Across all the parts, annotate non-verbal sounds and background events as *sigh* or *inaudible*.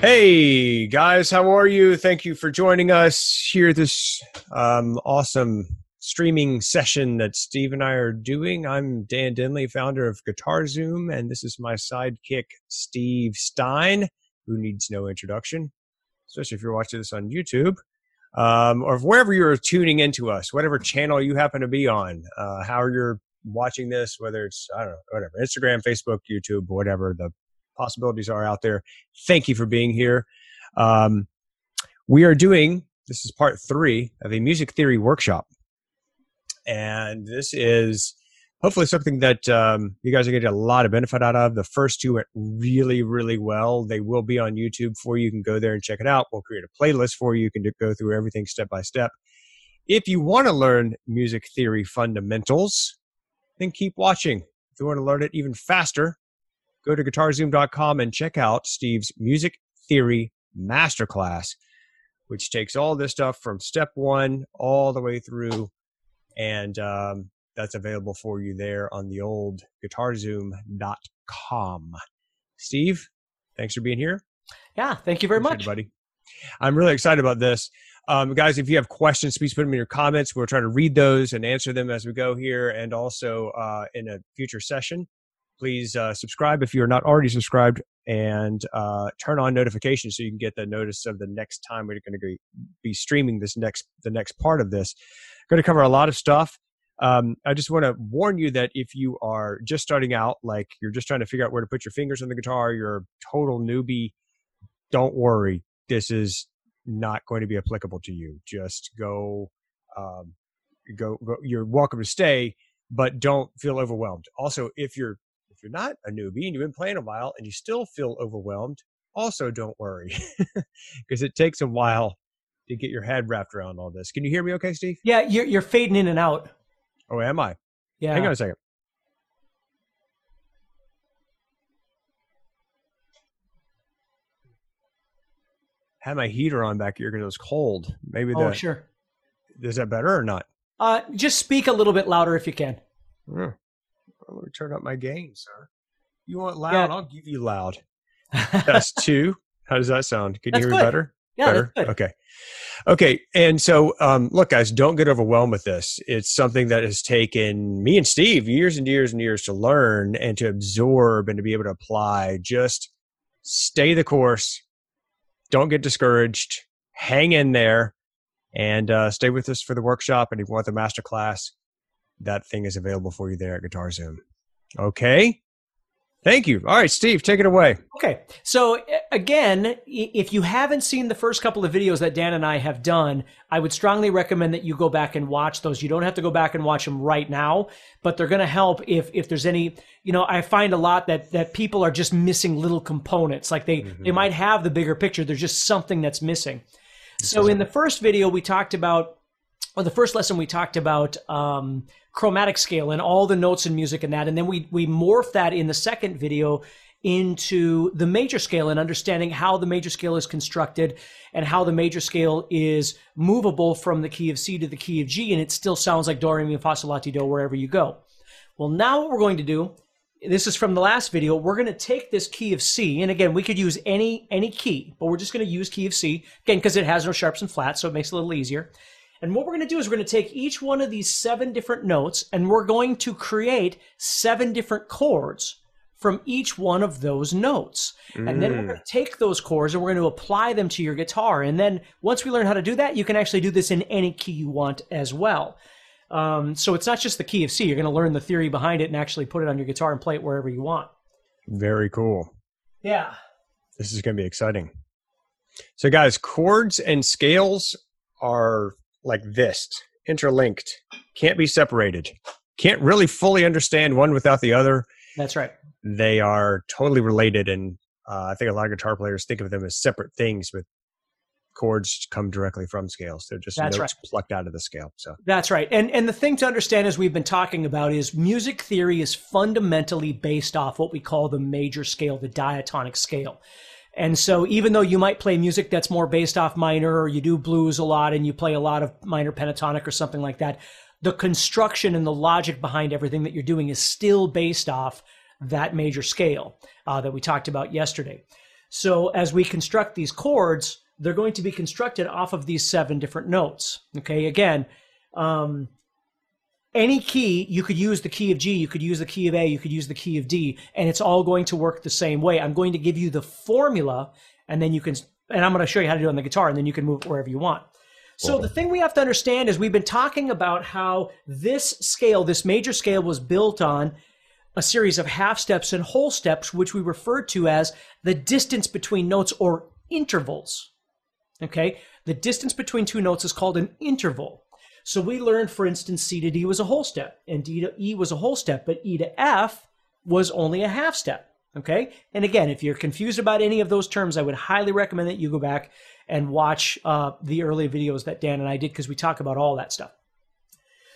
Hey guys, how are you? Thank you for joining us here this um, awesome streaming session that Steve and I are doing. I'm Dan Denley, founder of Guitar Zoom, and this is my sidekick, Steve Stein, who needs no introduction, especially if you're watching this on YouTube um, or wherever you're tuning into us, whatever channel you happen to be on, uh, how you're watching this, whether it's, I don't know, whatever, Instagram, Facebook, YouTube, whatever the possibilities are out there. Thank you for being here. Um, we are doing this is part three of a music theory workshop, and this is hopefully something that um, you guys are getting a lot of benefit out of. The first two went really, really well. They will be on YouTube for you. You can go there and check it out. We'll create a playlist for you. You can go through everything step by step. If you want to learn music theory fundamentals, then keep watching. If you want to learn it even faster, go to guitarzoom.com and check out Steve's Music Theory Masterclass, which takes all this stuff from step one all the way through. And um, that's available for you there on the old guitarzoom.com. Steve, thanks for being here. Yeah, thank you very much, buddy. I'm really excited about this. Um, guys, if you have questions, please put them in your comments. We'll try to read those and answer them as we go here and also uh, in a future session please uh, subscribe if you're not already subscribed and uh, turn on notifications so you can get the notice of the next time we're going to be streaming this next the next part of this. Going to cover a lot of stuff. Um, i just want to warn you that if you are just starting out like you're just trying to figure out where to put your fingers on the guitar you're a total newbie don't worry. This is not going to be applicable to you. Just go um, go, go you're welcome to stay but don't feel overwhelmed. Also if you're if you're not a newbie and you've been playing a while and you still feel overwhelmed, also don't worry *laughs* because it takes a while to get your head wrapped around all this. Can you hear me okay, Steve? Yeah, you're, you're fading in and out. Oh, am I? Yeah. Hang on a second. Had my heater on back here because it was cold. Maybe oh, sure. Is that better or not? Uh, just speak a little bit louder if you can. Hmm. Let me turn up my game, sir. You want loud? Yeah. I'll give you loud. *laughs* That's two. How does that sound? Can that's you hear good. me better? Yeah, better? Okay. Okay. And so, um, look, guys, don't get overwhelmed with this. It's something that has taken me and Steve years and years and years to learn and to absorb and to be able to apply. Just stay the course. Don't get discouraged. Hang in there and uh, stay with us for the workshop. And if you want the master class, that thing is available for you there at Guitar Zoom. Okay. Thank you. All right, Steve, take it away. Okay. So, again, if you haven't seen the first couple of videos that Dan and I have done, I would strongly recommend that you go back and watch those. You don't have to go back and watch them right now, but they're going to help if if there's any, you know, I find a lot that that people are just missing little components. Like they mm-hmm. they might have the bigger picture, there's just something that's missing. So, in the first video we talked about or the first lesson we talked about um, chromatic scale and all the notes and music and that. And then we, we morph that in the second video into the major scale and understanding how the major scale is constructed and how the major scale is movable from the key of C to the key of G. And it still sounds like Do, Re, Mi, Fa, La, Ti, Do wherever you go. Well, now what we're going to do, this is from the last video, we're going to take this key of C. And again, we could use any, any key, but we're just going to use key of C again, because it has no sharps and flats. So it makes it a little easier. And what we're going to do is we're going to take each one of these seven different notes and we're going to create seven different chords from each one of those notes. Mm. And then we're going to take those chords and we're going to apply them to your guitar. And then once we learn how to do that, you can actually do this in any key you want as well. Um, so it's not just the key of C. You're going to learn the theory behind it and actually put it on your guitar and play it wherever you want. Very cool. Yeah. This is going to be exciting. So, guys, chords and scales are like this, interlinked, can't be separated, can't really fully understand one without the other. That's right. They are totally related, and uh, I think a lot of guitar players think of them as separate things. But chords come directly from scales. They're just That's notes right. plucked out of the scale. So That's right. And and the thing to understand as we've been talking about is music theory is fundamentally based off what we call the major scale, the diatonic scale. And so even though you might play music that's more based off minor or you do blues a lot and you play a lot of minor pentatonic or something like that, the construction and the logic behind everything that you're doing is still based off that major scale uh, that we talked about yesterday. So as we construct these chords, they're going to be constructed off of these seven different notes. Okay, again, um, any key, you could use the key of G, you could use the key of A, you could use the key of D, and it's all going to work the same way. I'm going to give you the formula, and then you can, and I'm going to show you how to do it on the guitar, and then you can move it wherever you want. So the thing we have to understand is we've been talking about how this scale, this major scale, was built on a series of half steps and whole steps, which we refer to as the distance between notes or intervals. Okay, the distance between two notes is called an interval. So we learned, for instance, C to D was a whole step, and D to E was a whole step, but E to F was only a half step. Okay, and again, if you're confused about any of those terms, I would highly recommend that you go back and watch uh, the early videos that Dan and I did because we talk about all that stuff.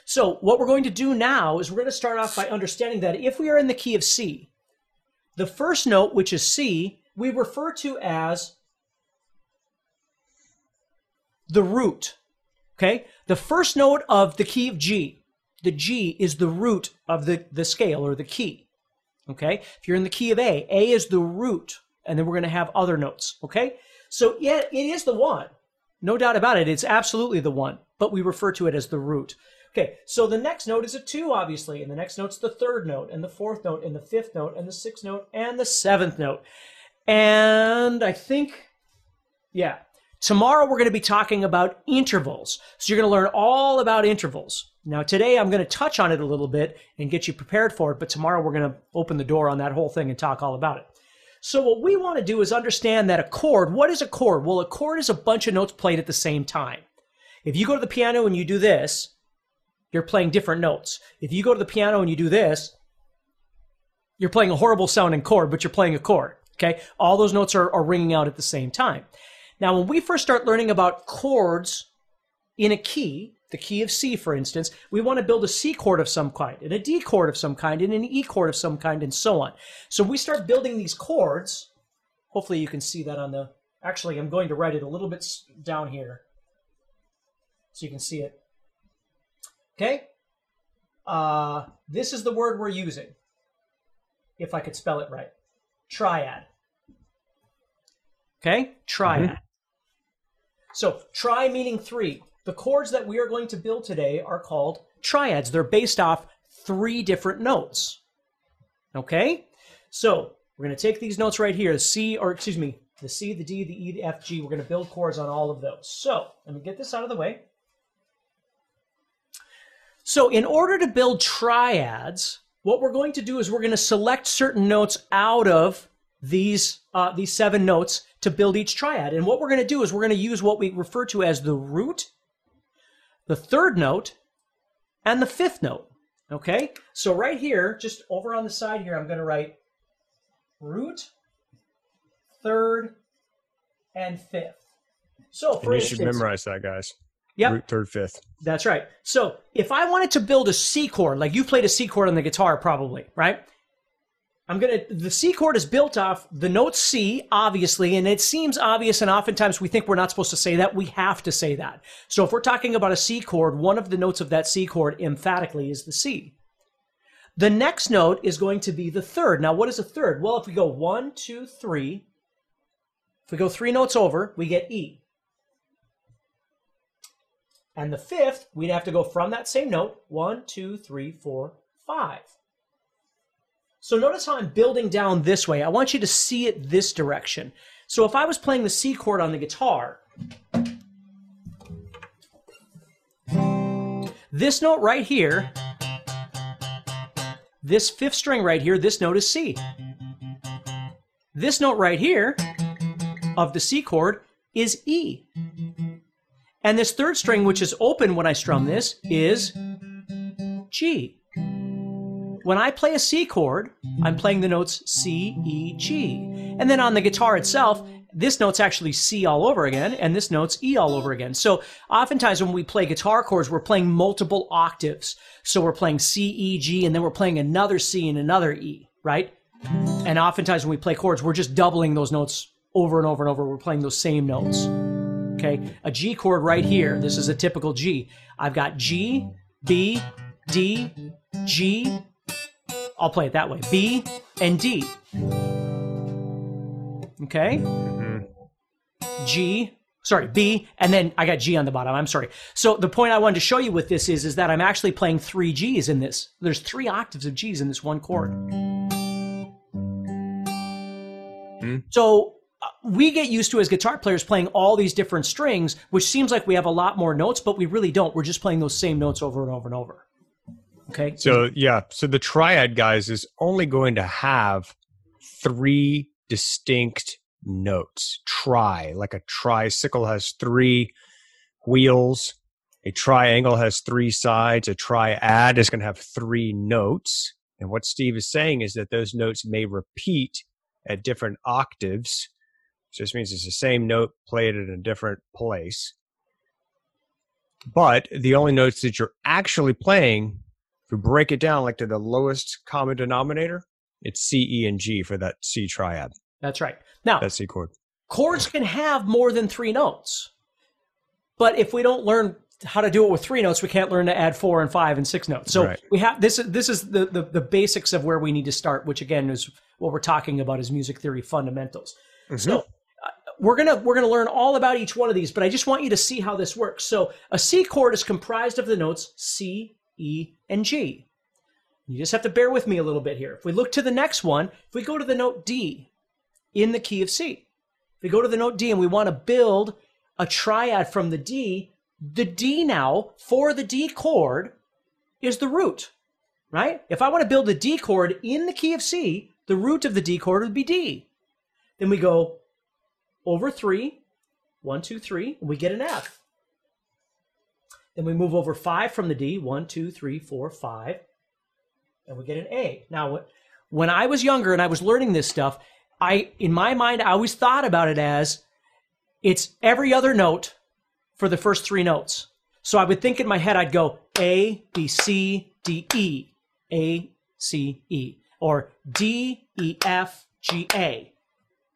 So what we're going to do now is we're going to start off by understanding that if we are in the key of C, the first note, which is C, we refer to as the root. Okay? The first note of the key of G, the G is the root of the, the scale or the key. Okay? If you're in the key of A, A is the root, and then we're going to have other notes. Okay? So yeah, it is the one. No doubt about it. It's absolutely the one, but we refer to it as the root. Okay, so the next note is a two, obviously, and the next note's the third note, and the fourth note, and the fifth note, and the sixth note, and the seventh note. And I think, yeah, tomorrow we're going to be talking about intervals. So you're going to learn all about intervals. Now, today I'm going to touch on it a little bit and get you prepared for it, but tomorrow we're going to open the door on that whole thing and talk all about it. So what we want to do is understand that a chord, what is a chord? Well, a chord is a bunch of notes played at the same time. If you go to the piano and you do this, you're playing different notes. If you go to the piano and you do this, you're playing a horrible sounding chord, but you're playing a chord. Okay? All those notes are, are ringing out at the same time. Now, when we first start learning about chords in a key, the key of C, for instance, we want to build a C chord of some kind, and a D chord of some kind, and an E chord of some kind, and so on. So we start building these chords. Hopefully, you can see that on the. Actually, I'm going to write it a little bit down here so you can see it. Okay? Uh, this is the word we're using, if I could spell it right. Triad. Okay? Triad. So, tri meaning three. The chords that we are going to build today are called triads. They're based off three different notes. Okay? So, we're going to take these notes right here, the C, or excuse me, the C, the D, the E, the F, G. We're going to build chords on all of those. So, let me get this out of the way. So, in order to build triads, what we're going to do is we're going to select certain notes out of these uh, these seven notes to build each triad. And what we're going to do is we're going to use what we refer to as the root, the third note, and the fifth note. Okay, so right here, just over on the side here, I'm going to write root, third, and fifth. So, and you should instance, memorize that, guys. Yep. Root third, fifth. That's right. So if I wanted to build a C chord, like you played a C chord on the guitar, probably, right? I'm gonna. The C chord is built off the note C, obviously, and it seems obvious, and oftentimes we think we're not supposed to say that. We have to say that. So if we're talking about a C chord, one of the notes of that C chord emphatically is the C. The next note is going to be the third. Now, what is a third? Well, if we go one, two, three, if we go three notes over, we get E. And the fifth, we'd have to go from that same note one, two, three, four, five. So notice how I'm building down this way. I want you to see it this direction. So if I was playing the C chord on the guitar, this note right here, this fifth string right here, this note is C. This note right here of the C chord is E. And this third string, which is open when I strum this, is G. When I play a C chord, I'm playing the notes C, E, G. And then on the guitar itself, this note's actually C all over again, and this note's E all over again. So oftentimes when we play guitar chords, we're playing multiple octaves. So we're playing C, E, G, and then we're playing another C and another E, right? And oftentimes when we play chords, we're just doubling those notes over and over and over. We're playing those same notes. Okay. A G chord right here. This is a typical G. I've got G, B, D, G. I'll play it that way. B and D. Okay. G, sorry, B, and then I got G on the bottom. I'm sorry. So the point I wanted to show you with this is, is that I'm actually playing three Gs in this. There's three octaves of Gs in this one chord. So uh, we get used to as guitar players playing all these different strings, which seems like we have a lot more notes, but we really don't. We're just playing those same notes over and over and over. Okay. So yeah, so the triad guys is only going to have three distinct notes. Tri, like a tricycle has three wheels. A triangle has three sides. A triad is going to have three notes. And what Steve is saying is that those notes may repeat at different octaves. Just means it's the same note played in a different place. But the only notes that you're actually playing, if we break it down like to the lowest common denominator, it's C, E, and G for that C triad, That's right. Now, that C chord. chords can have more than three notes. But if we don't learn how to do it with three notes, we can't learn to add four and five and six notes. So Right. we have this. This is the, the the basics of where we need to start, which again is what we're talking about is music theory fundamentals. So uh, we're gonna we're gonna learn all about each one of these, but I just want you to see how this works. So a C chord is comprised of the notes C, E, and G. You just have to bear with me a little bit here. If we look to the next one, if we go to the note D in the key of C, if we go to the note D and we want to build a triad from the D, the D now for the D chord is the root, right? If I want to build a D chord in the key of C, the root of the D chord would be D. Then we go over three, one, two, three, and we get an F. Then we move over five from the D, one, two, three, four, five, and we get an A. Now, when I was younger and I was learning this stuff, I, in my mind, I always thought about it as it's every other note for the first three notes. So I would think in my head, I'd go A, B, C, D, E, A, C, E, or D, E, F, G, A,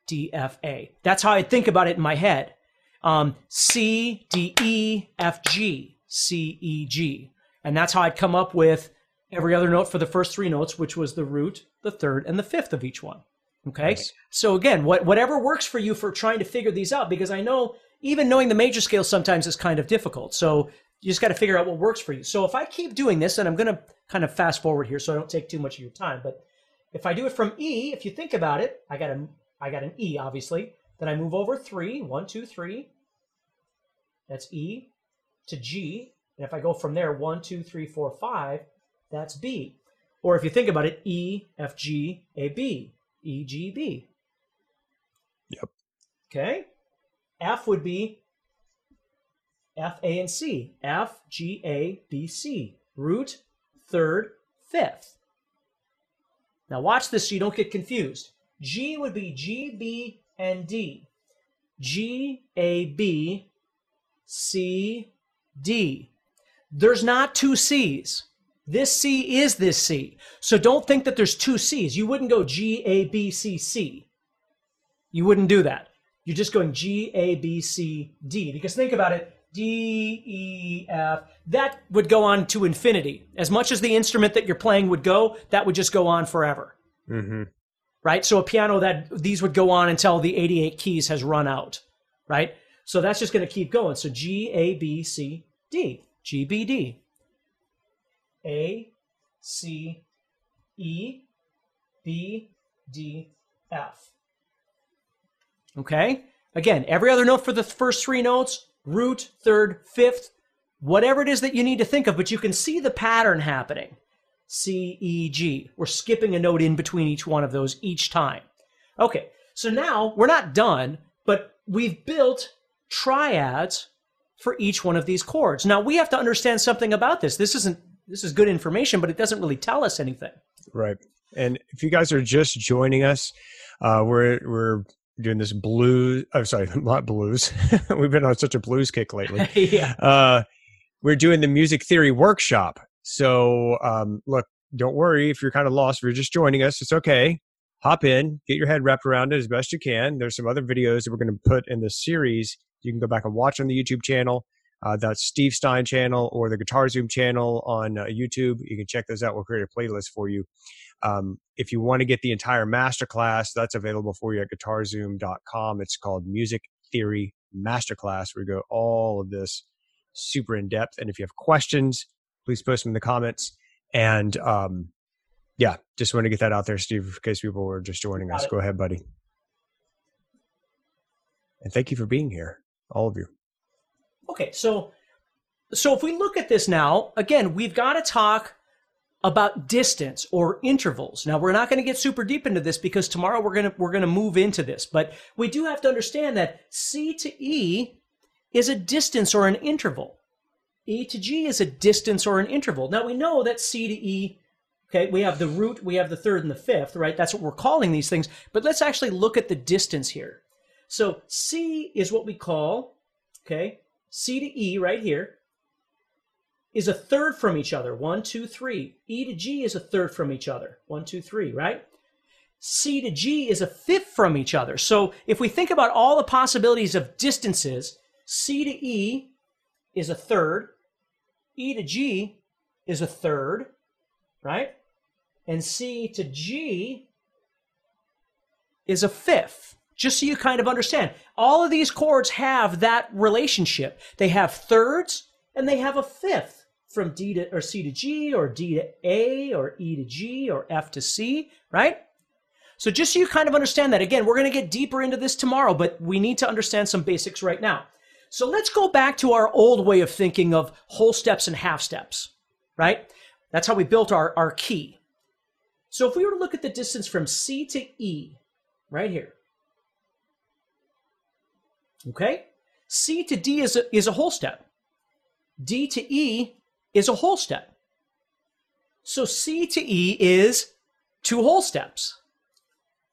D, F, A. That's how I think about it in my head. Um, C, D, E, F, G, C, E, G. And that's how I'd come up with every other note for the first three notes, which was the root, the third, and the fifth of each one. Okay. Nice. So again, what, whatever works for you for trying to figure these out, because I know even knowing the major scale sometimes is kind of difficult. So you just got to figure out what works for you. So if I keep doing this, and I'm going to kind of fast forward here so I don't take too much of your time, but if I do it from E, if you think about it, I got a, I got an E, obviously. Then I move over three, one, two, three. That's E to G. And if I go from there, one, two, three, four, five, that's B. Or if you think about it, E, F, G, A, B, E, G, B. Yep. Okay. F would be F, A, and C. F, G, A, B, C. Root, third, fifth. Now watch this so you don't get confused. G would be G, B, and D. G, A, B, C, D. There's not two C's. This C is this C. So don't think that there's two C's. You wouldn't go G, A, B, C, C. You wouldn't do that. You're just going G, A, B, C, D. Because think about it D, E, F. That would go on to infinity. As much as the instrument that you're playing would go, that would just go on forever. Mm-hmm. Right? So a piano that these would go on until the 88 keys has run out. Right? So that's just going to keep going. So G, A, B, C, D. G, B, D. A, C, E, B, D, F. Okay? Again, every other note for the first three notes, root, third, fifth, whatever it is that you need to think of, but you can see the pattern happening. C, E, G. We're skipping a note in between each one of those each time. Okay, so now we're not done, but we've built triads for each one of these chords. Now we have to understand something about this. This isn't this is good information, but it doesn't really tell us anything. Right. And if you guys are just joining us, uh, we're we're doing this blues. I'm oh, sorry, *laughs* not blues. *laughs* We've been on such a blues kick lately. *laughs* yeah. Uh, we're doing the music theory workshop. So um, look, don't worry if you're kind of lost. If you're just joining us, it's okay. Hop in, get your head wrapped around it as best you can. There's some other videos that we're going to put in the series. You can go back and watch on the YouTube channel. Uh, that's Steve Stein channel or the Guitar Zoom channel on uh, YouTube. You can check those out. We'll create a playlist for you. Um, if you want to get the entire masterclass, that's available for you at guitarzoom.com. It's called Music Theory Masterclass. We go all of this super in depth. And if you have questions, please post them in the comments. And um, yeah, just want to get that out there, Steve, in case people were just joining us. Go ahead, buddy. And thank you for being here, all of you. Okay, so so if we look at this now, again, we've got to talk about distance or intervals. Now we're not going to get super deep into this because tomorrow we're going to we're going to move into this, but we do have to understand that C to E is a distance or an interval. E to G is a distance or an interval. Now we know that C to E Okay, we have the root, we have the third and the fifth, right? That's what we're calling these things. But let's actually look at the distance here. So C is what we call, okay, C to E right here is a third from each other. One, two, three. E to G is a third from each other. One, two, three, right? C to G is a fifth from each other. So if we think about all the possibilities of distances, C to E is a third, E to G is a third, right? And C to G is a fifth. Just so you kind of understand, all of these chords have that relationship. They have thirds and they have a fifth from D to or C to G or D to A or E to G or F to C, right? So just so you kind of understand that, again, we're going to get deeper into this tomorrow, but we need to understand some basics right now. So let's go back to our old way of thinking of whole steps and half steps, right? That's how we built our, our key. So if we were to look at the distance from C to E, right here, okay? C to D is a, is a whole step. D to E is a whole step. So C to E is two whole steps,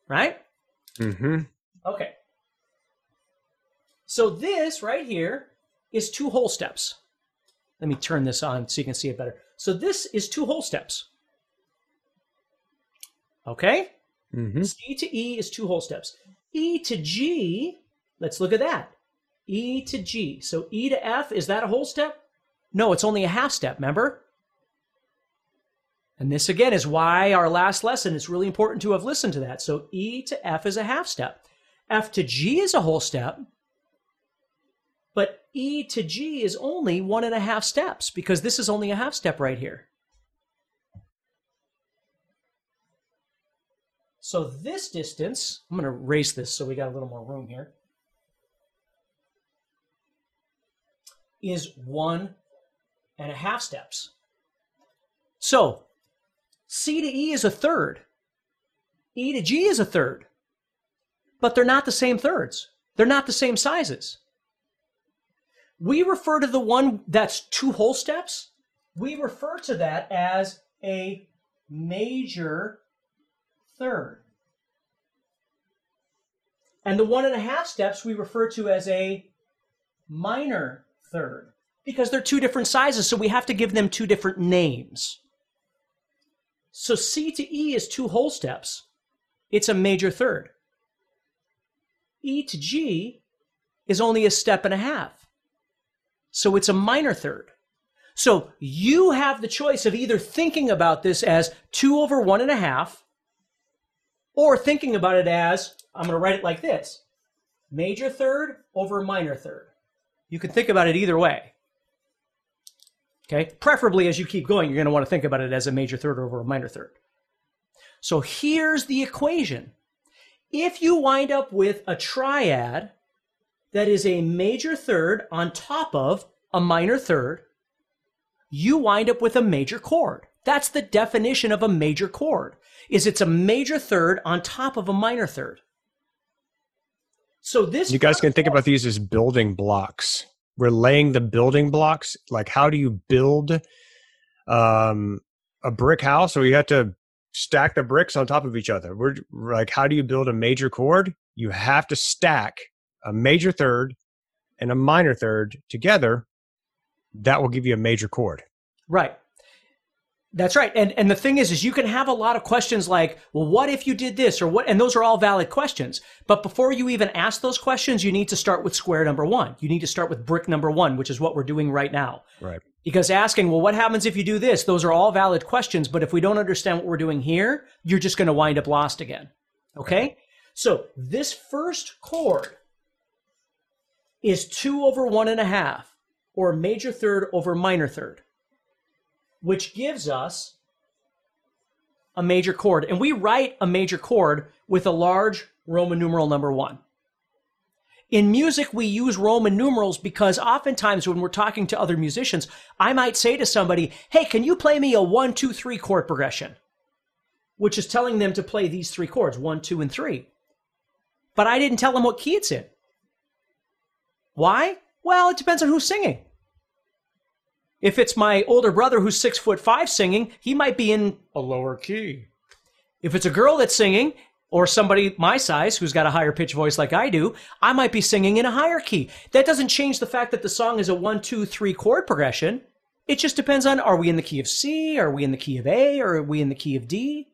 right? Mm-hmm. Okay. So this right here is two whole steps. Let me turn this on so you can see it better. So this is two whole steps. Okay? Mm-hmm. C to E is two whole steps. E to G, let's look at that. E to G. So E to F, is that a whole step? No, it's only a half step, remember? And this again is why our last lesson is really important to have listened to that. So E to F is a half step. F to G is a whole step. But E to G is only one and a half steps because this is only a half step right here. So this distance, I'm going to erase this so we got a little more room here, is one and a half steps. So C to E is a third. E to G is a third. But they're not the same thirds. They're not the same sizes. We refer to the one that's two whole steps, we refer to that as a major third. And the one and a half steps we refer to as a minor third because they're two different sizes, so we have to give them two different names. So C to E is two whole steps. It's a major third. E to G is only a step and a half. So it's a minor third. So you have the choice of either thinking about this as two over one and a half, or thinking about it as, I'm going to write it like this major third over minor third. You can think about it either way. Okay. Preferably as you keep going, you're going to want to think about it as a major third over a minor third. So here's the equation. If you wind up with a triad that is a major third on top of a minor third, you wind up with a major chord. That's the definition of a major chord. Is it's a major third on top of a minor third. So this You guys can think about these as building blocks we're laying the building blocks like how do you build um, a brick house so you have to stack the bricks on top of each other we're like how do you build a major chord you have to stack a major third and a minor third together. That will give you a major chord. Right. That's right. And and the thing is is you can have a lot of questions like, well, what if you did this or what and those are all valid questions. But before you even ask those questions, you need to start with square number 1. You need to start with brick number 1, which is what we're doing right now. Right. Because asking, well, what happens if you do this? Those are all valid questions, but if we don't understand what we're doing here, you're just going to wind up lost again. Okay? Right. So this first chord is two over one and a half, or major third over minor third which gives us a major chord. And we write a major chord with a large Roman numeral number one. In music, we use Roman numerals because oftentimes when we're talking to other musicians, I might say to somebody, Hey, can you play me a one, two, three chord progression? Which is telling them to play these three chords, one, two, and three. But I didn't tell them what key it's in. Why? Well, it depends on who's singing. If it's my older brother who's six foot five singing, he might be in a lower key. If it's a girl that's singing, or somebody my size who's got a higher pitch voice like I do, I might be singing in a higher key. That doesn't change the fact that the song is a one, two, three chord progression. It just depends on are we in the key of C, are we in the key of A, or are we in the key of D?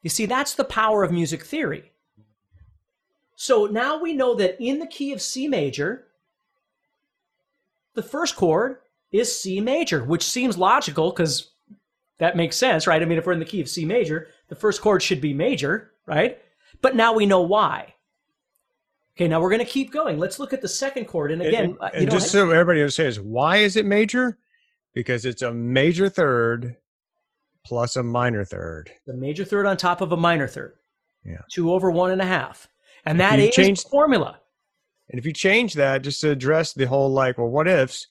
You see, that's the power of music theory. So now we know that in the key of C major, the first chord is C major, which seems logical because that makes sense, right? I mean, if we're in the key of C major, the first chord should be major, right? But now we know why. Okay, now we're going to keep going. Let's look at the second chord. And again, and, uh, and just so everybody understands, why is it major? Because it's a major third plus a minor third. The major third on top of a minor third. Yeah. Two over one and a half. And that is change, formula. And if you change that just to address the whole like, well, what ifs,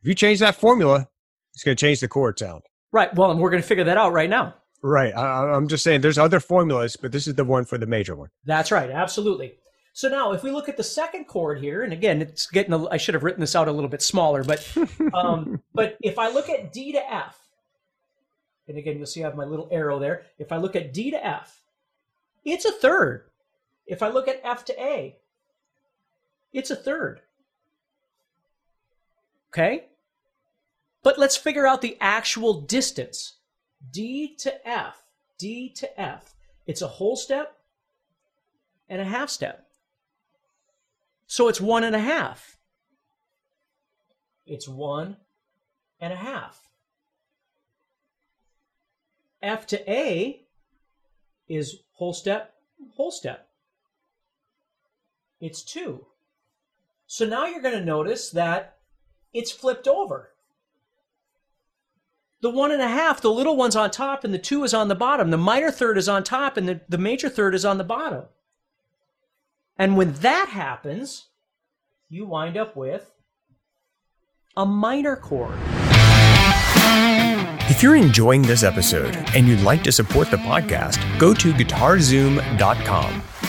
if you change that formula, it's going to change the chord sound. Right. Well, and we're going to figure that out right now. Right. I, am just saying there's other formulas, but this is the one for the major one. That's right. Absolutely. So now, if we look at the second chord here, and again, it's getting. A, I should have written this out a little bit smaller, but *laughs* um, but if I look at D to F, and again, you'll see I have my little arrow there. If I look at D to F, it's a third. If I look at F to A, it's a third. Okay? But let's figure out the actual distance. D to F, D to F. It's a whole step and a half step. So it's one and a half. It's one and a half. F to A is whole step, whole step. It's two. So now you're going to notice that it's flipped over. The one and a half, the little one's on top and the two is on the bottom. The minor third is on top and the, the major third is on the bottom. And when that happens, you wind up with a minor chord. If you're enjoying this episode and you'd like to support the podcast, go to guitarzoom.com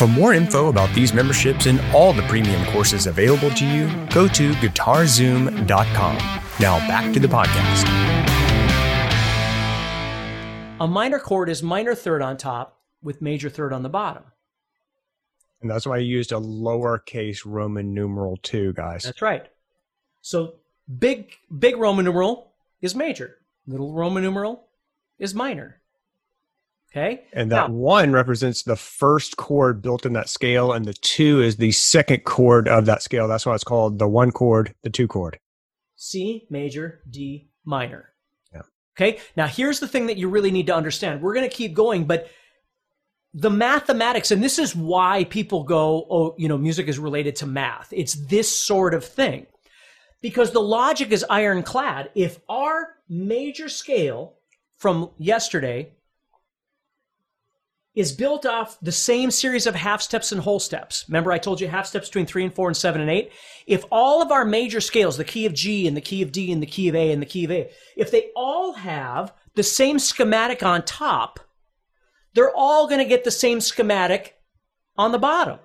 For more info about these memberships and all the premium courses available to you, go to guitarzoom.com. Now back to the podcast. A minor chord is minor third on top with major third on the bottom. And that's why I used a lowercase Roman numeral two, guys. That's right. So big big Roman numeral is major. Little Roman numeral is minor. Okay. And that now, one represents the first chord built in that scale, and the two is the second chord of that scale. That's why it's called the one chord, the two chord. C major, D minor. Yeah. Okay. Now here's the thing that you really need to understand. We're going to keep going, but the mathematics, and this is why people go, oh, you know, music is related to math. It's this sort of thing. Because the logic is ironclad. If our major scale from yesterday is built off the same series of half steps and whole steps. Remember, I told you half steps between three and four and seven and eight? If all of our major scales, the key of G and the key of D and the key of A and the key of A, if they all have the same schematic on top, they're all going to get the same schematic on the bottom.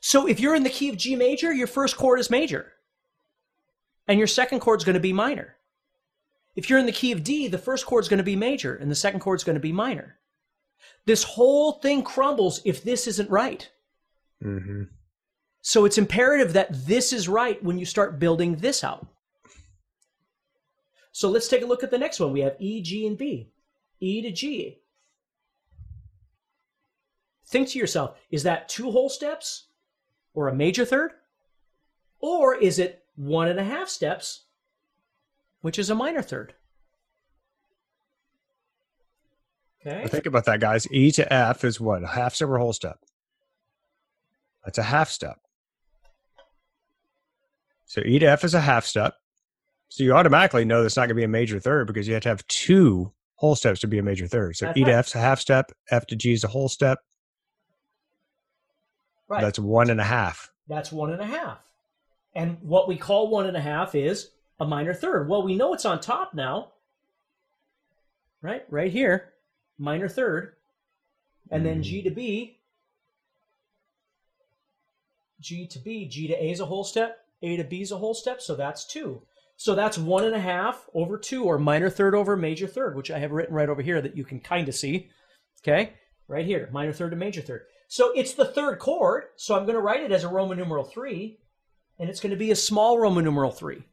So if you're in the key of G major, your first chord is major. And your second chord is going to be minor. If you're in the key of D, the first chord is going to be major and the second chord is going to be minor. This whole thing crumbles if this isn't right. Mm-hmm. So it's imperative that this is right when you start building this out. So let's take a look at the next one. We have E, G, and B. E to G. Think to yourself, is that two whole steps or a major third? Or is it one and a half steps, which is a minor third? Okay. Think about that, guys. E to F is what? A half step or whole step? That's a half step. So E to F is a half step. So you automatically know that's not going to be a major third because you have to have two whole steps to be a major third. So that's E right. F is a half step, F to G is a whole step. Right. That's one and a half. That's one and a half. And what we call one and a half is a minor third. Well, we know it's on top now. Right? Right here minor third, and then hmm. G to B, G to B, G to A is a whole step, A to B is a whole step, so that's two. So that's one and a half over two, or minor third over major third, which I have written right over here that you can kind of see. Okay, right here, minor third to major third. So it's the third chord, so I'm going to write it as a Roman numeral three, and it's going to be a small Roman numeral three,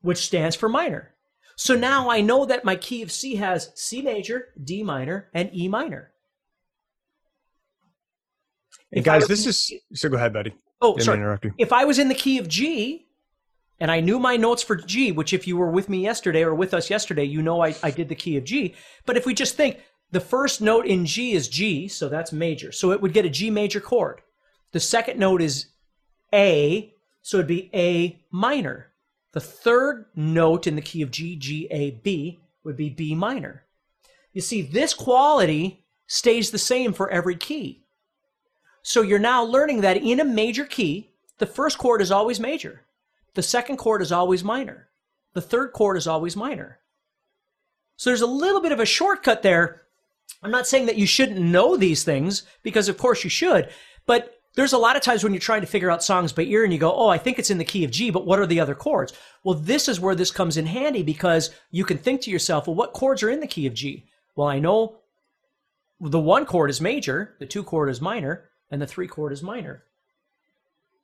which stands for minor. So now I know that my key of C has C major, D minor, and E minor. If guys, this is so. Go ahead, buddy. Oh, Didn't sorry. If I was in the key of G, and I knew my notes for G, which if you were with me yesterday or with us yesterday, you know I, I did the key of G. But if we just think the first note in G is G, so that's major. So it would get a G major chord. The second note is A, so it'd be A minor. The third note in the key of G, G, A, B would be B minor. You see, this quality stays the same for every key. So you're now learning that in a major key, the first chord is always major. The second chord is always minor. The third chord is always minor. So there's a little bit of a shortcut there. I'm not saying that you shouldn't know these things, because of course you should, but there's a lot of times when you're trying to figure out songs by ear and you go, oh, I think it's in the key of G, but what are the other chords? Well, this is where this comes in handy because you can think to yourself, well, what chords are in the key of G? Well, I know the one chord is major, the two chord is minor, and the three chord is minor.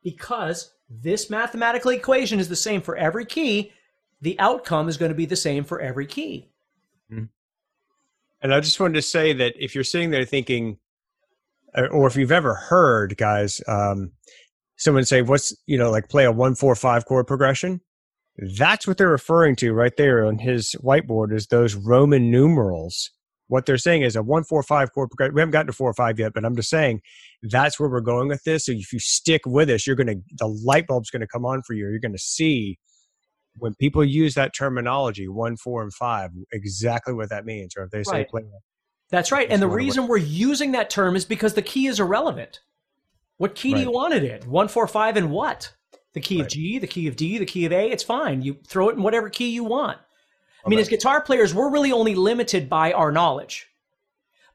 Because this mathematical equation is the same for every key, the outcome is going to be the same for every key. Mm-hmm. And I just wanted to say that if you're sitting there thinking, or if you've ever heard guys um, someone say what's you know like play a one four five chord progression? That's what they're referring to right there on his whiteboard is those roman numerals. What they're saying is a one four five chord progression we haven't gotten to four or five yet but i'm just saying that's where we're going with this. So if you stick with us you're gonna the light bulb's gonna come on for you. You're gonna see when people use that terminology one four and five exactly what that means or if they say right. play that's right. And the reason we're using that term is because the key is irrelevant. What key right. do you want it in? One, four, five, and what? The key right. of G, the key of D, the key of A. It's fine. You throw it in whatever key you want. I mean, as guitar players, we're really only limited by our knowledge.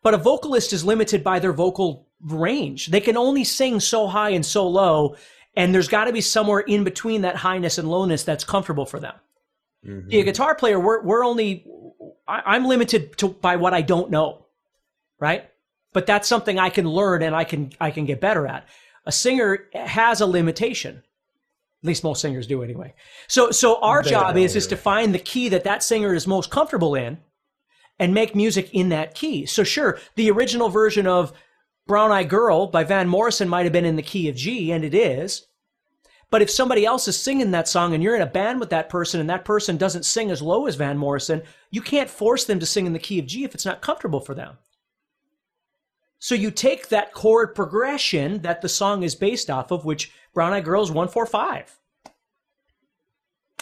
But a vocalist is limited by their vocal range. They can only sing so high and so low, and there's got to be somewhere in between that highness and lowness that's comfortable for them. Mm-hmm. a guitar player, we're, we're only, I, am limited to, by what I don't know right? But that's something I can learn and I can I can get better at. A singer has a limitation. At least most singers do anyway. So so our they job is is to find the key that that singer is most comfortable in and make music in that key. So sure, the original version of Brown Eyed Girl by Van Morrison might have been in the key of G and it is. But if somebody else is singing that song and you're in a band with that person and that person doesn't sing as low as Van Morrison, you can't force them to sing in the key of G if it's not comfortable for them. So you take that chord progression that the song is based off of, which Brown Eyed Girls 145.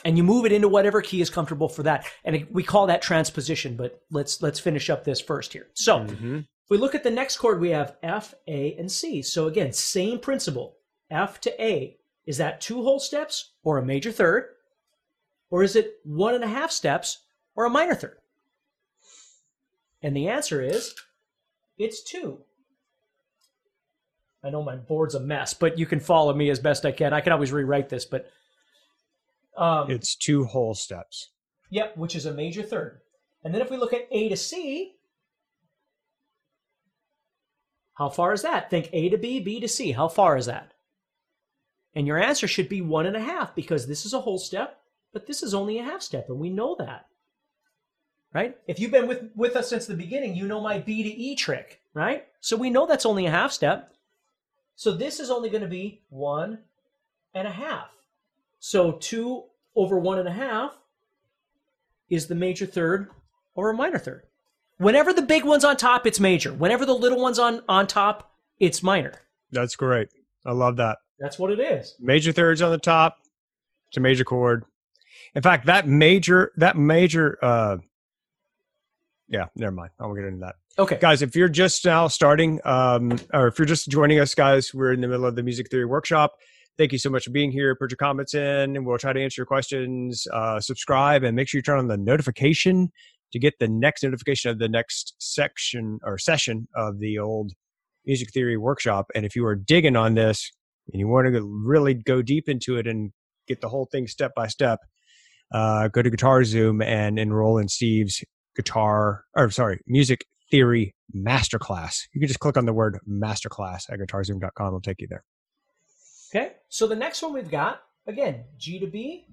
and you move it into whatever key is comfortable for that. And it, we call that transposition. But let's let's finish up this first here. So Mm-hmm. if we look at the next chord, we have F, A, and C. So again, same principle. F to A. Is that two whole steps or a major third? Or is it one and a half steps or a minor third? And the answer is it's two. I know my board's a mess, but you can follow me as best I can. I can always rewrite this, but um, It's two whole steps. Yep, which is a major third. And then if we look at A to C, how far is that? Think A to B, B to C. How far is that? And your answer should be one and a half because this is a whole step, but this is only a half step, and we know that. Right? If you've been with, with us since the beginning, you know my B to E trick, right? So we know that's only a half step. So this is only going to be one and a half. So two over one and a half is the major third or a minor third. Whenever the big one's on top, it's major. Whenever the little one's on, on top, it's minor. That's great. I love that. That's what it is. Major thirds on the top. It's a major chord. In fact, that major, that major, uh, yeah, never mind. I won't get into that. Okay. guys if you're just now starting um, or if you're just joining us guys we're in the middle of the music theory workshop. Thank you so much for being here. Put your comments in and we'll try to answer your questions. Uh, subscribe and make sure you turn on the notification to get the next notification of the next section or session of the old music theory workshop. And if you are digging on this and you want to really go deep into it and get the whole thing step by step uh, go to guitar zoom and enroll in steve's guitar or sorry music theory masterclass. You can just click on the word masterclass at guitarzoom.com. It'll take you there. Okay. So the next one we've got, again, G to B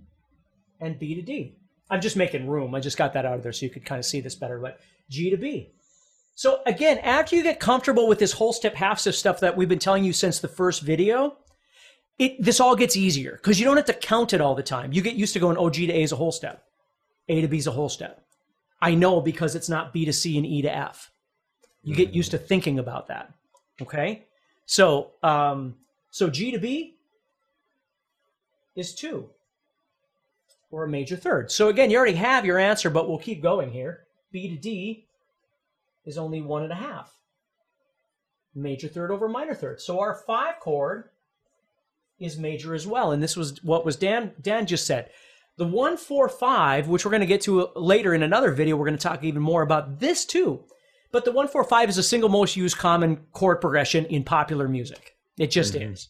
and B to D. I'm just making room. I just got that out of there so you could kind of see this better, but G to B. So again, after you get comfortable with this whole step, half step stuff that we've been telling you since the first video, it this all gets easier because you don't have to count it all the time. You get used to going, oh, G to A is a whole step. A to B is a whole step. I know because it's not B to C and E to F. You get used to thinking about that. Okay? So, um, so G to B is two or a major third. So again, you already have your answer, but we'll keep going here. B to D is only one and a half. Major third over minor third. So our five chord is major as well. And this was what was Dan Dan just said. The one four five, which we're going to get to later in another video, we're going to talk even more about this too. But the one four five is the single most used common chord progression in popular music. It just mm-hmm. is.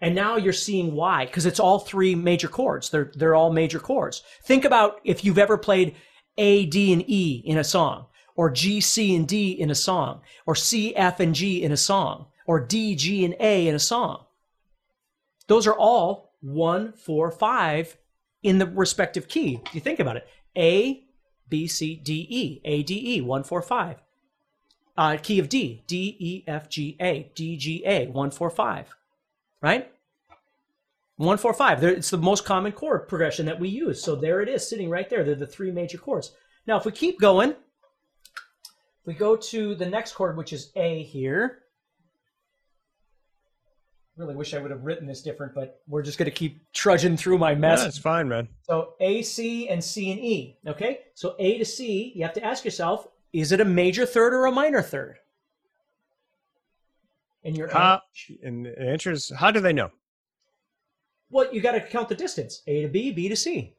And now you're seeing why, because it's all three major chords. They're they're all major chords. Think about if you've ever played A, D, and E in a song, or G, C, and D in a song, or C, F, and G in a song, or D, G, and A in a song. Those are all one, four, five in the respective key. If you think about it, A, B, C, D, E, A, D, E, one, four, five. Uh, key of D, D, E, F, G, A, D, G, A, one, four, five right? 145. There, it's the most common chord progression that we use. So there it is, sitting right there. They're the three major chords. Now, if we keep going, we go to the next chord, which is A here. Really wish I would have written this different, but we're just going to keep trudging through my mess. Yeah, it's fine, man. So A, C, and C and E. Okay? So A to C, you have to ask yourself, is it a major third or a minor third? And your How, and the answer is, how do they know? Well, you got to count the distance. A to B, B to C.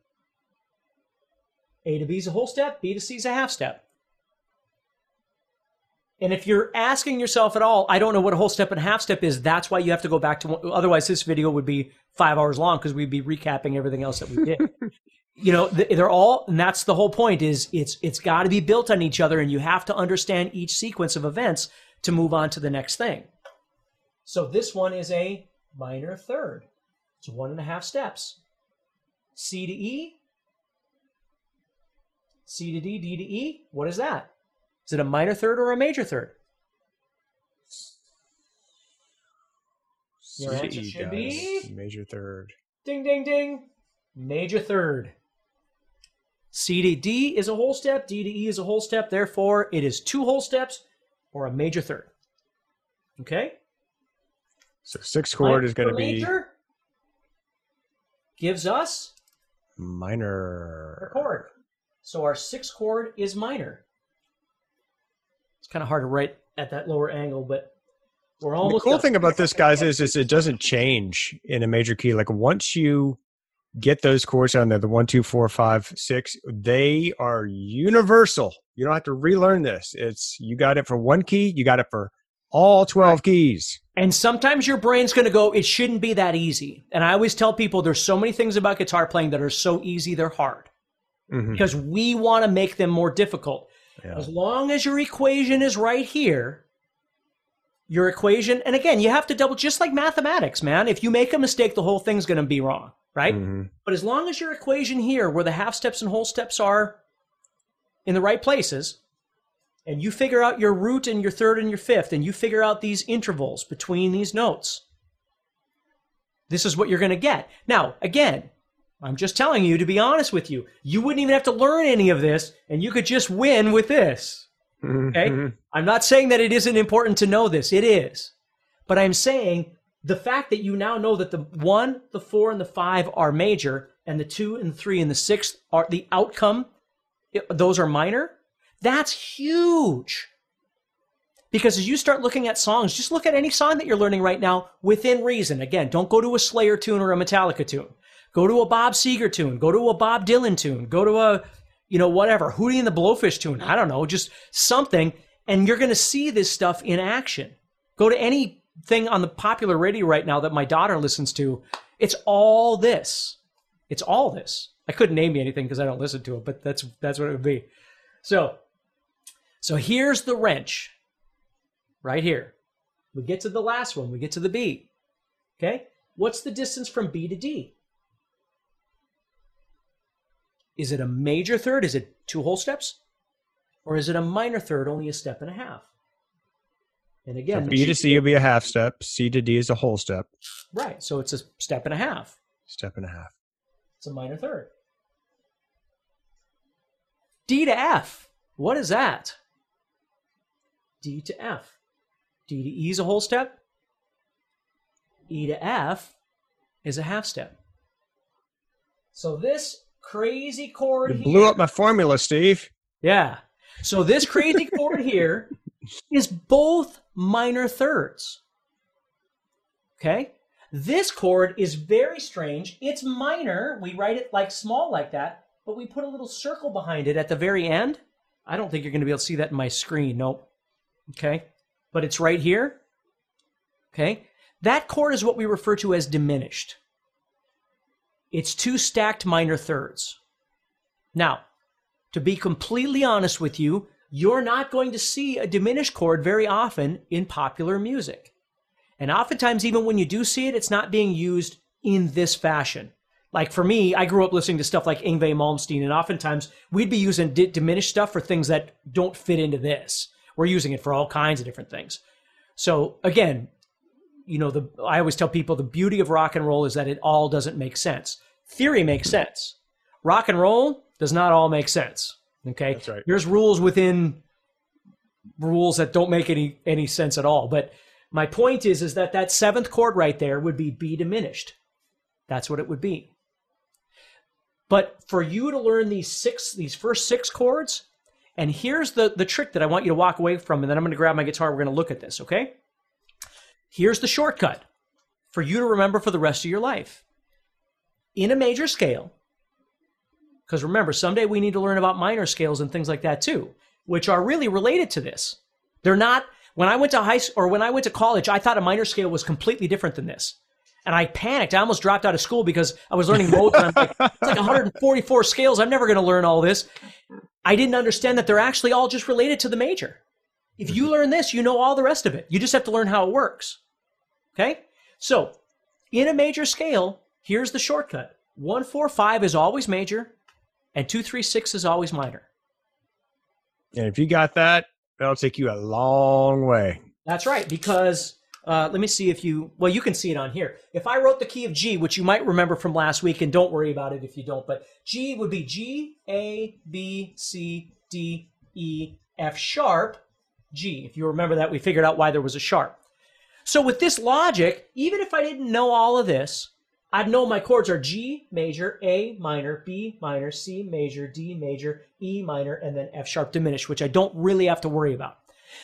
A to B is a whole step, B to C is a half step. And if you're asking yourself at all, I don't know what a whole step and a half step is, that's why you have to go back to one. Otherwise, this video would be five hours long because we'd be recapping everything else that we did. *laughs* you know, they're all, and that's the whole point is it's, it's got to be built on each other and you have to understand each sequence of events to move on to the next thing. So this one is a minor third. It's one and a half steps. C to E, C to D, D to E. What is that? Is it a minor third or a major third? Your answer should guys. be- major third. Ding, ding, ding. Major third. C to D is a whole step. D to E is a whole step. Therefore, it is two whole steps or a major third. Okay? So sixth chord is going to be major gives us minor chord. So our sixth chord is minor. It's kind of hard to write at that lower angle, but we're almost. The cool thing about this, guys, is, is it doesn't change in a major key. Like once you get those chords on there, the one, two, four, five, six, they are universal. You don't have to relearn this. It's you got it for one key, you got it for all 12 keys. And sometimes your brain's going to go, it shouldn't be that easy. And I always tell people there's so many things about guitar playing that are so easy, they're hard. Mhm. Because we want to make them more difficult. Yeah. As long as your equation is right here, your equation, and again, you have to double, just like mathematics, man. If you make a mistake, the whole thing's going to be wrong, right? Mhm. But as long as your equation here, where the half steps and whole steps are in the right places, and you figure out your root and your third and your fifth, and you figure out these intervals between these notes, this is what you're going to get. Now, again, I'm just telling you, to be honest with you, you wouldn't even have to learn any of this, and you could just win with this. Okay? Mhm. I'm not saying that it isn't important to know this. It is. But I'm saying the fact that you now know that the one, the four, and the five are major, and the two and three and the six are the outcome, those are minor, that's huge. Because as you start looking at songs, just look at any song that you're learning right now within reason. Again, don't go to a Slayer tune or a Metallica tune. Go to a Bob Seger tune. Go to a Bob Dylan tune. Go to a, you know, whatever, Hootie and the Blowfish tune. I don't know, just something. And you're going to see this stuff in action. Go to anything on the popular radio right now that my daughter listens to. It's all this. It's all this. I couldn't name you anything because I don't listen to it, but that's that's what it would be. So, so here's the wrench. Right here. We get to the last one. We get to the B. Okay? What's the distance from B to D? Is it a major third? Is it two whole steps? Or is it a minor third, only a step and a half? And again, the B to C would be a half step. C to D is a whole step. right. So it's a step and a half. Step and a half. It's a minor third. D to F. What is that? D to F. D to E is a whole step. E to F is a half step. So this crazy chord You here, blew up my formula, Steve. yeah. So this crazy chord here is both minor thirds. Okay? This chord is very strange. It's minor. We write it like small like that, but we put a little circle behind it at the very end. I don't think you're going to be able to see that in my screen. Nope. Okay? But it's right here. Okay? That chord is what we refer to as diminished. It's two stacked minor thirds. Now, to be completely honest with you, you're not going to see a diminished chord very often in popular music. And oftentimes, even when you do see it, it's not being used in this fashion. Like for me, I grew up listening to stuff like Yngwie Malmsteen, and oftentimes we'd be using di- diminished stuff for things that don't fit into this. We're using it for all kinds of different things. So again, you know, the I always tell people the beauty of rock and roll is that it all doesn't make sense. Theory makes sense. Rock and roll does not all make sense. Okay, That's right. There's rules within rules that don't make any any sense at all. But my point is, is that that seventh chord right there would be B diminished. That's what it would be. But for you to learn these six, these first six chords, and here's the the trick that I want you to walk away from, and then I'm going to grab my guitar. We're going to look at this. Okay. Here's the shortcut for you to remember for the rest of your life. In a major scale, because remember, someday we need to learn about minor scales and things like that too, which are really related to this. They're not, when I went to high school or when I went to college, I thought a minor scale was completely different than this. And I panicked. I almost dropped out of school because I was learning modes and I'm like, it's like 144 scales. I'm never going to learn all this. I didn't understand that they're actually all just related to the major. If you learn this, you know all the rest of it. You just have to learn how it works. Okay? So, in a major scale, here's the shortcut. 145 is always major, and 236 is always minor. And if you got that, that'll take you a long way. That's right, because uh, let me see if you, well, you can see it on here. If I wrote the key of G, which you might remember from last week, and don't worry about it if you don't, but G would be G, A, B, C, D, E, F sharp, G. If you remember that, we figured out why there was a sharp. So with this logic, even if I didn't know all of this, I'd know my chords are G major, A minor, B minor, C major, D major, E minor, and then F sharp diminished, which I don't really have to worry about.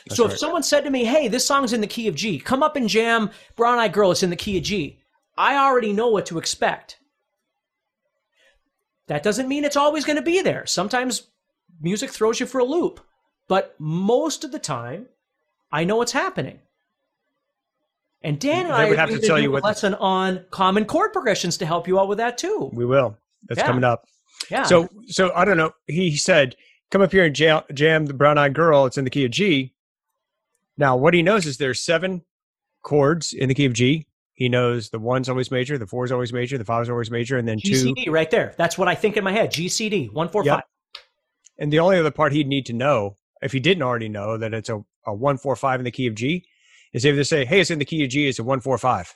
That's so right. if someone said to me, "Hey, this song's in the key of G. Come up and jam Brown Eyed Girl. It's in the key of G, I already know what to expect. That doesn't mean it's always going to be there. Sometimes music throws you for a loop, but most of the time, I know what's happening. And Dan and I would have to tell you a lesson on common chord progressions to help you out with that too. We will. That's Yeah. coming up. Yeah. So, so I don't know. He said, "Come up here and jam, jam the Brown Eyed Girl." It's in the key of G. Now, what he knows is there's seven chords in the key of G. He knows the one's always major, the four's always major, the five's always major, and then two. GCD right there. That's what I think in my head. GCD one four Yep. five. And the only other part he'd need to know, if he didn't already know that it's a, a one four five in the key of G, is if they say, "Hey, it's in the key of G," it's a one four five.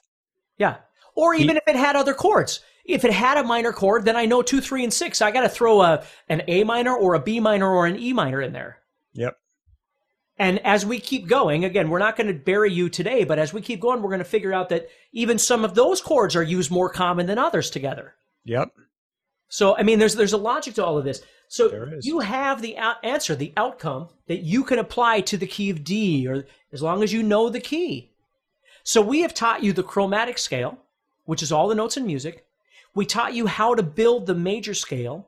Yeah. Or He- even if it had other chords. If it had a minor chord, then I know two, three, and six. I got to throw a an A minor or a B minor or an E minor in there. Yep. And as we keep going, again, we're not going to bury you today, but as we keep going, we're going to figure out that even some of those chords are used more common than others together. Yep. So, I mean, there's there's a logic to all of this. So you have the out- answer, the outcome that you can apply to the key of D, or as long as you know the key. So we have taught you the chromatic scale, which is all the notes in music. We taught you how to build the major scale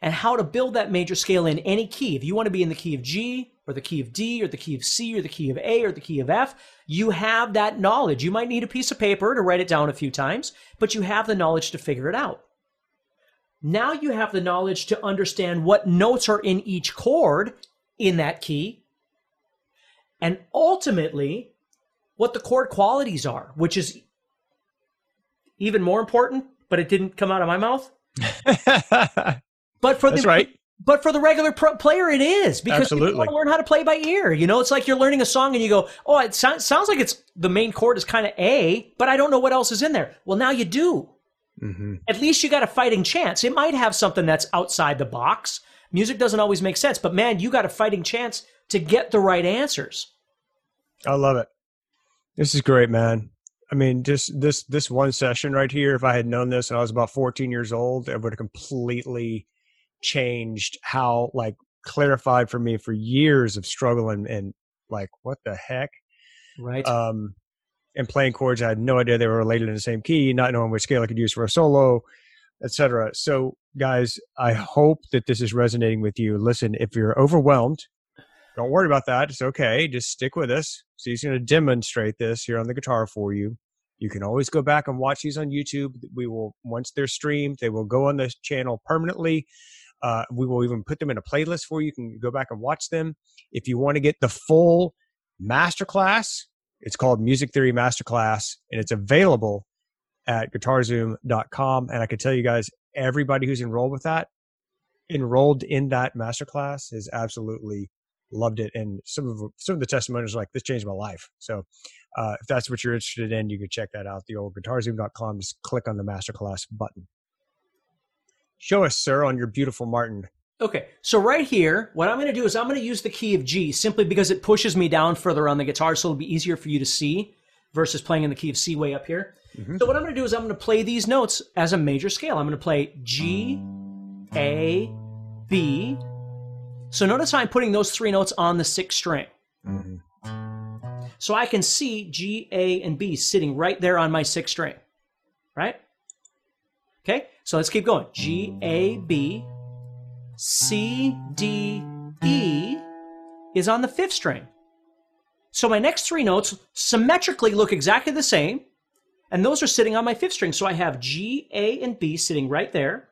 and how to build that major scale in any key. If you want to be in the key of G or the key of D or the key of C or the key of A or the key of F, you have that knowledge. You might need a piece of paper to write it down a few times, but you have the knowledge to figure it out. Now you have the knowledge to understand what notes are in each chord in that key, and ultimately what the chord qualities are, which is even more important, but it didn't come out of my mouth. *laughs* But for That's the right. but for the regular pro- player, it is because Absolutely. you want to learn how to play by ear. You know, it's like you're learning a song and you go, "Oh, it so- sounds like it's the main chord is kind of A, but I don't know what else is in there." Well, now you do. hmm At least you got a fighting chance. It might have something that's outside the box. Music doesn't always make sense, but man, you got a fighting chance to get the right answers. I love it. This is great, man. I mean, just this this one session right here. If I had known this when I was about 14 years old, it would have completely changed how like clarified for me for years of struggle and, and like what the heck. Right. Um, and playing chords, I had no idea they were related in the same key, not knowing which scale I could use for a solo, etc. So, guys, I hope that this is resonating with you. Listen, if you're overwhelmed, don't worry about that. It's okay. Just stick with us. So he's going to demonstrate this here on the guitar for you. You can always go back and watch these on YouTube. We will once they're streamed, they will go on this channel permanently. Uh, we will even put them in a playlist for you. You can go back and watch them. If you want to get the full masterclass, it's called Music Theory Masterclass, and it's available at guitarzoom.com. And I can tell you guys, everybody who's enrolled with that, enrolled in that masterclass, is absolutely loved it. And some of some of the testimonials are like, this changed my life. So uh, if that's what you're interested in, you can check that out. The old guitarzoom.com. Just click on the masterclass button. Show us, sir, on your beautiful Martin. Okay, so right here, what I'm going to do is I'm going to use the key of G simply because it pushes me down further on the guitar, so it'll be easier for you to see versus playing in the key of C way up here. Mhm. So what I'm going to do is I'm going to play these notes as a major scale. I'm going to play G, A, B. So notice how I'm putting those three notes on the sixth string. Mhm. So I can see G, A, and B sitting right there on my sixth string. Right? Okay, so let's keep going. G, A, B, C, D, E is on the fifth string. So my next three notes symmetrically look exactly the same, and those are sitting on my fifth string. So I have G, A, and B sitting right there,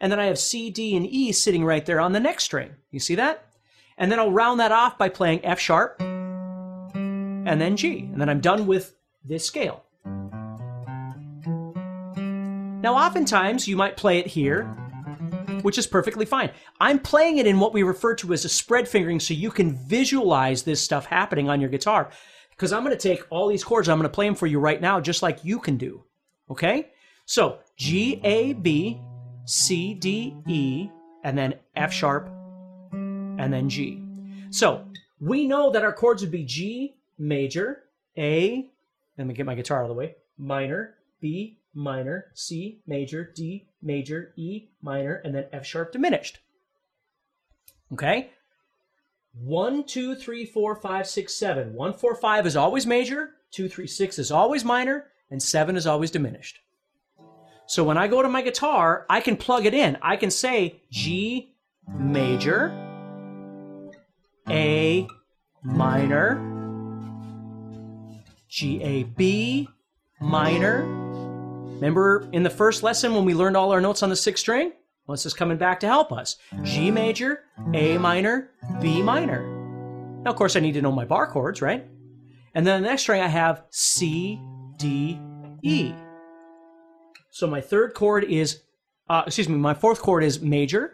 and then I have C, D, and E sitting right there on the next string. You see that? And then I'll round that off by playing F sharp, and then G, and then I'm done with this scale. Now, oftentimes you might play it here, which is perfectly fine. I'm playing it in what we refer to as a spread fingering so you can visualize this stuff happening on your guitar. Because I'm going to take all these chords, I'm going to play them for you right now, just like you can do. Okay? So G, A, B, C, D, E, and then F sharp, and then G. So we know that our chords would be G major, A, let me get my guitar out of the way, minor, B minor, C major, D major, E minor, and then F sharp diminished. Okay? One, two, three, four, five, six, seven. One, four, five is always major, two, three, six is always minor, and seven is always diminished. So when I go to my guitar, I can plug it in. I can say G major, A minor, G A B minor. Remember in the first lesson when we learned all our notes on the sixth string? Well, this is coming back to help us. G major, A minor, B minor. Now, of course, I need to know my bar chords, right? And then the next string I have C, D, E. So my third chord is, uh, excuse me, my fourth chord is major,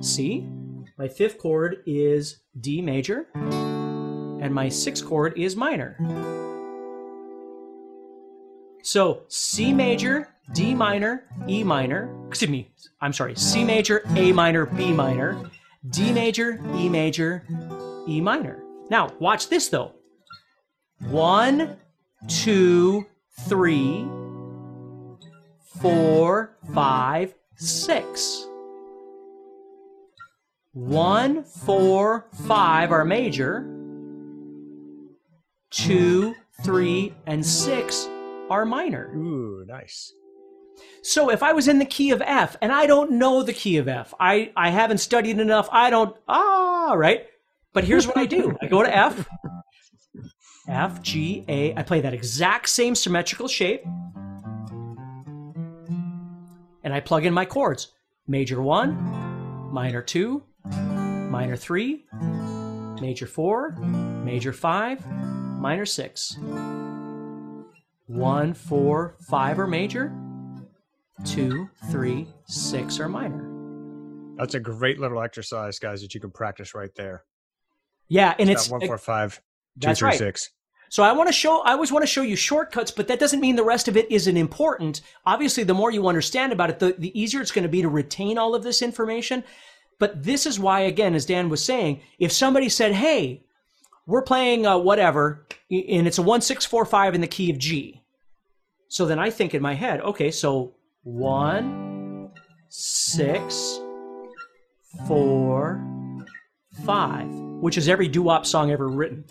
C. My fifth chord is D major. And my sixth chord is minor. So C major, D minor, E minor, excuse me, I'm sorry, C major, A minor, B minor, D major, E major, E minor. Now, watch this though. One, two, three, four, five, six. One, four, five are major. Two, three, and six are minor. Ooh, nice. So if I was in the key of F and I don't know the key of F, I, I haven't studied enough, I don't, ah, right? But here's what I do I go to F, F, G, A, I play that exact same symmetrical shape, and I plug in my chords major one, minor two, minor three, major four, major five, minor six. One, four, five are major. Two, three, six are minor. That's a great little exercise, guys, that you can practice right there. Yeah, and it's That one, four, five, two, That's three, right. six. So I want to show I always want to show you shortcuts, but that doesn't mean the rest of it isn't important. Obviously, the more you understand about it, the, the easier it's going to be to retain all of this information. But this is why, again, as Dan was saying, if somebody said, "Hey, we're playing uh, whatever," and it's a one six four five in the key of G, so then I think in my head, okay, so one, six, four, five, which is every doo-wop song ever written.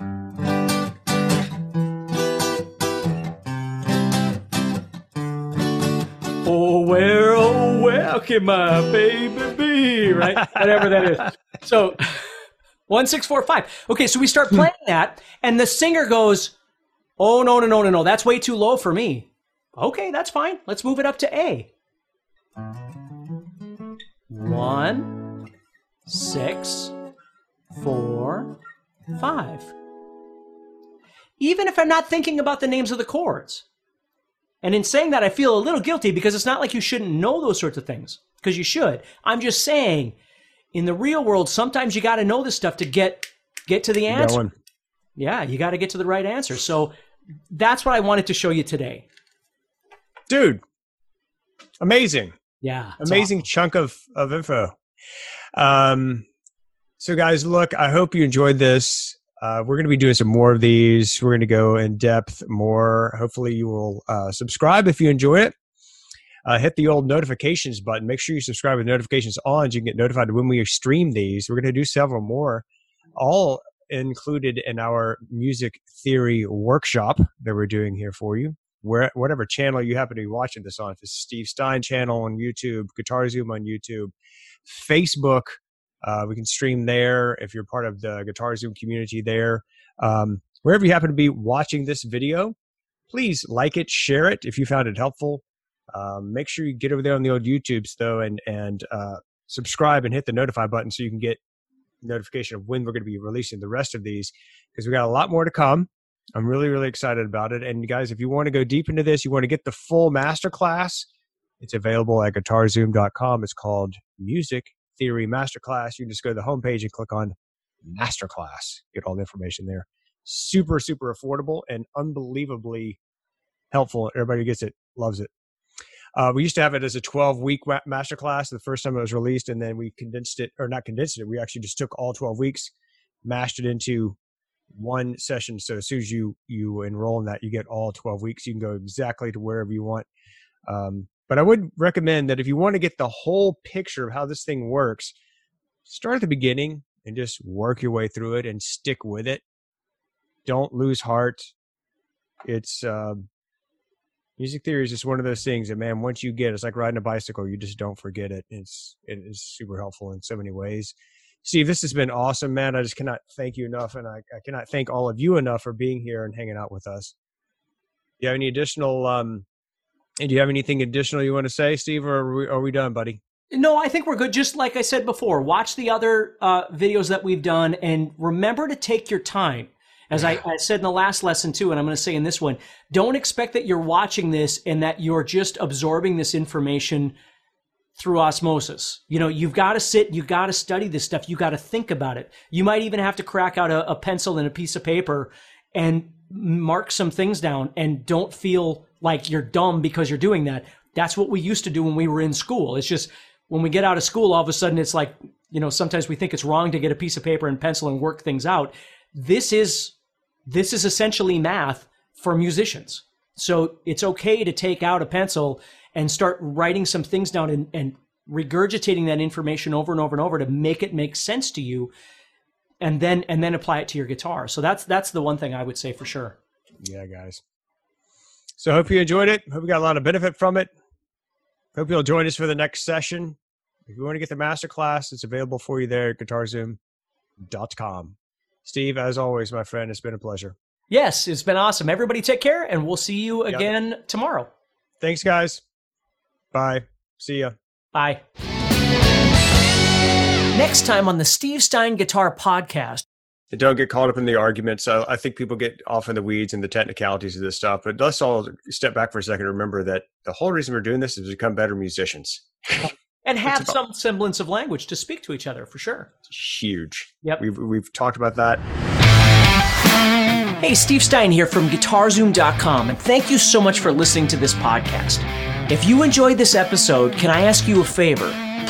Can my baby be? Right? Whatever that is. So, one, six, four, five. Okay, so we start hmm. playing that, and the singer goes, Oh, no, no, no, no, no. That's way too low for me. Okay, that's fine. Let's move it up to A. One, six, four, five. Even if I'm not thinking about the names of the chords. And in saying that, I feel a little guilty because it's not like you shouldn't know those sorts of things, because you should. I'm just saying, in the real world, sometimes you got to know this stuff to get get to the answer. Going. Yeah, you got to get to the right answer. So that's what I wanted to show you today. Dude, amazing. Yeah, amazing chunk of of info. Um, so guys, look, I hope you enjoyed this. Uh, we're going to be doing some more of these. We're going to go in depth more. Hopefully, you will uh, subscribe if you enjoy it. Uh, hit the old notifications button. Make sure you subscribe with notifications on so you can get notified when we stream these. We're going to do several more, all included in our music theory workshop that we're doing here for you. Where whatever channel you happen to be watching this on, if it's Steve Stine channel on YouTube, Guitar Zoom on YouTube, Facebook, uh, we can stream there if you're part of the Guitar Zoom community there. Um, wherever you happen to be watching this video, please like it, share it if you found it helpful. Um, make sure you get over there on the old YouTubes though, and and uh, subscribe and hit the notify button so you can get notification of when we're going to be releasing the rest of these because we got a lot more to come. I'm really really excited about it. And guys, if you want to go deep into this, you want to get the full masterclass. It's available at guitarzoom.com. It's called Music Theory Masterclass. You can just go to the homepage and click on Masterclass. Get all the information there. Super, super affordable and unbelievably helpful. Everybody gets it, loves it. Uh, we used to have it as a 12 week ma- masterclass the first time it was released, and then we condensed it, or not condensed it. We actually just took all 12 weeks, mashed it into one session. So as soon as you you enroll in that, you get all 12 weeks. You can go exactly to wherever you want. Um, but I would recommend that if you want to get the whole picture of how this thing works, start at the beginning and just work your way through it and stick with it. Don't lose heart. It's uh, music theory is just one of those things that man, once you get, it's like riding a bicycle. You just don't forget it. It's it is super helpful in so many ways. Steve, this has been awesome, man. I just cannot thank you enough, and I, I cannot thank all of you enough for being here and hanging out with us. Do you have any additional? Um, and do you have anything additional you want to say, Steve, or are we, are we done, buddy? No, I think we're good. Just like I said before, watch the other uh, videos that we've done, and remember to take your time. As I, I, said in the last lesson too, and I'm going to say in this one, don't expect that you're watching this and that you're just absorbing this information through osmosis. You know, you've got to sit, you've got to study this stuff, you got to think about it. You might even have to crack out a, a pencil and a piece of paper and mark some things down and don't feel like you're dumb because you're doing that. That's what we used to do when we were in school. It's just when we get out of school, all of a sudden it's like, you know, sometimes we think it's wrong to get a piece of paper and pencil and work things out. This is this is essentially math for musicians. So it's okay to take out a pencil and start writing some things down and, and regurgitating that information over and over and over to make it make sense to you and then and then apply it to your guitar. So that's that's the one thing I would say for sure. Yeah, guys. So hope you enjoyed it. Hope you got a lot of benefit from it. Hope you'll join us for the next session. If you want to get the master class, it's available for you there at guitarzoom.com. Steve, as always, my friend, it's been a pleasure. Yes, it's been awesome. Everybody take care, and we'll see you again yep. tomorrow. Thanks, guys. Bye. See ya. Bye. Next time on the Steve Stine Guitar Podcast. And don't get caught up in the arguments. I, I think people get off in the weeds and the technicalities of this stuff. But let's all step back for a second and remember that the whole reason we're doing this is to become better musicians. *laughs* and have some semblance of language to speak to each other for sure. Huge. Yep. We've, we've talked about that. Hey, Steve Stine here from GuitarZoom.com, and thank you so much for listening to this podcast. If you enjoyed this episode, can I ask you a favor?